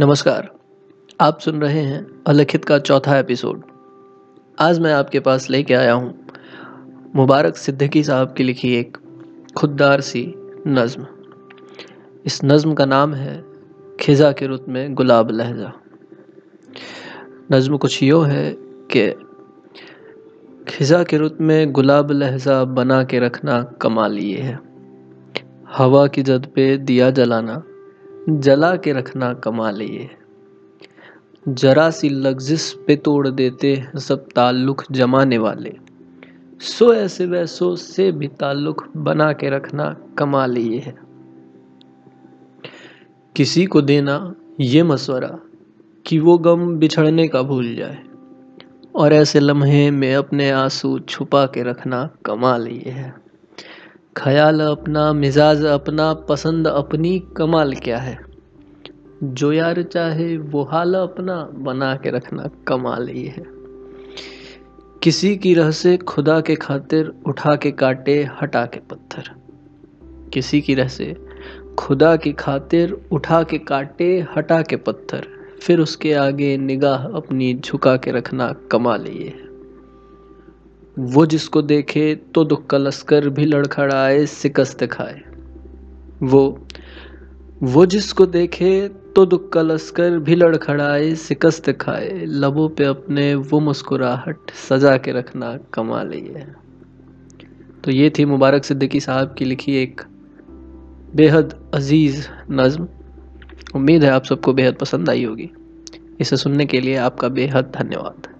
नमस्कार। आप सुन रहे हैं अलिखित का चौथा एपिसोड। आज मैं आपके पास लेके आया हूँ मुबारक सिद्दीकी साहब की लिखी एक खुददार सी नज़्म। इस नज़्म का नाम है खिज़ा के रुत में गुलाब लहजा। नज़्म कुछ यो है कि खिज़ा के रुत में गुलाब लहजा बना के रखना कमाल ये है। हवा की जद पे दिया जलाना जला के रखना कमाल ये जरा सी लग्जिस पे तोड़ देते सब ताल्लुक जमाने वाले। सो ऐसे वैसो से भी ताल्लुक बना के रखना कमाल ये है। किसी को देना ये मशवरा कि वो गम बिछड़ने का भूल जाए और ऐसे लम्हे में अपने आँसू छुपा के रखना कमाल ये है। ख्याल अपना, मिजाज अपना, पसंद अपनी, कमाल क्या है? जो यार चाहे, वो हाल अपना, बना के रखना कमाल ही है। किसी की रह से खुदा के खातिर उठा के काटे, हटा के पत्थर। किसी की रह से खुदा की खातिर उठा के काटे, हटा के पत्थर। फिर उसके आगे निगाह अपनी झुका के रखना कमाल ही है। वो जिसको देखे तो दुख का लश्कर भी लड़खड़ाए, शिकस्त खाए। वो वो जिसको देखे तो दुख का लश्कर भी लड़खड़ाए, शिकस्त खाए। लबों पे अपने वो मुस्कुराहट सजा के रखना कमा है। तो ये थी मुबारक सिद्दीकी साहब की लिखी एक बेहद अज़ीज़ नज़म। उम्मीद है आप सबको बेहद पसंद आई होगी। इसे सुनने के लिए आपका बेहद धन्यवाद।